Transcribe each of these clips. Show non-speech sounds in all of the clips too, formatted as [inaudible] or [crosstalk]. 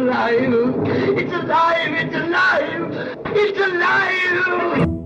alive. It's alive. It's alive. It's alive.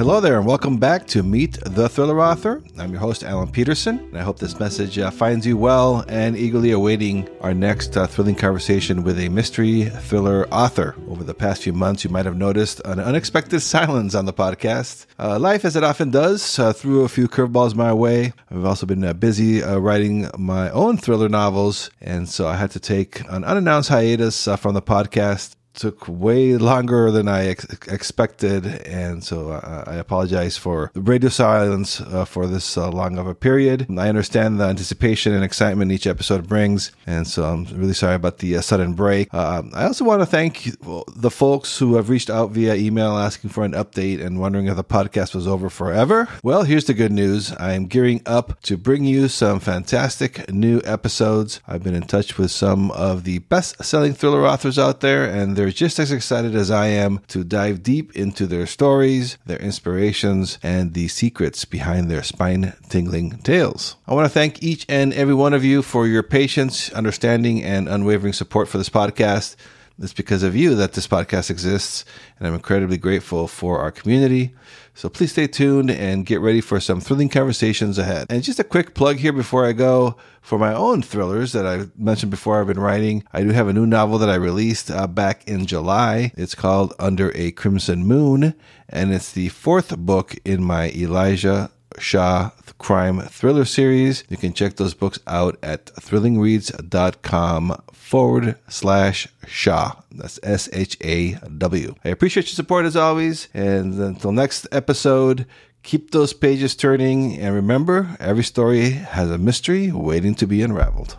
Hello there, and welcome back to Meet the Thriller Author. I'm your host, Alan Petersen, and I hope this message uh, finds you well and eagerly awaiting our next uh, thrilling conversation with a mystery thriller author. Over the past few months, you might have noticed an unexpected [laughs] silence on the podcast. Uh, life, as it often does, uh, threw a few curveballs my way. I've also been uh, busy uh, writing my own thriller novels, and so I had to take an unannounced hiatus from the podcast took way longer than I ex- expected, and so uh, I apologize for the radio silence uh, for this uh, long of a period. I understand the anticipation and excitement each episode brings, and so I'm really sorry about the uh, sudden break. Um, I also want to thank the folks who have reached out via email asking for an update and wondering if the podcast was over forever. Well, here's the good news I am gearing up to bring you some fantastic new episodes. I've been in touch with some of the best selling thriller authors out there, and they're just as excited as I am to dive deep into their stories, their inspirations, and the secrets behind their spine tingling tales. I want to thank each and every one of you for your patience, understanding, and unwavering support for this podcast. It's because of you that this podcast exists, and I'm incredibly grateful for our community. So please stay tuned and get ready for some thrilling conversations ahead. And just a quick plug here before I go for my own thrillers that I mentioned before I've been writing. I do have a new novel that I released uh, back in July. It's called Under a Crimson Moon, and it's the fourth book in my Elijah Shaw crime thriller series. You can check those books out at thrillingreads.com forward slash Shaw. That's S H A W. I appreciate your support as always. And until next episode, keep those pages turning. And remember, every story has a mystery waiting to be unraveled.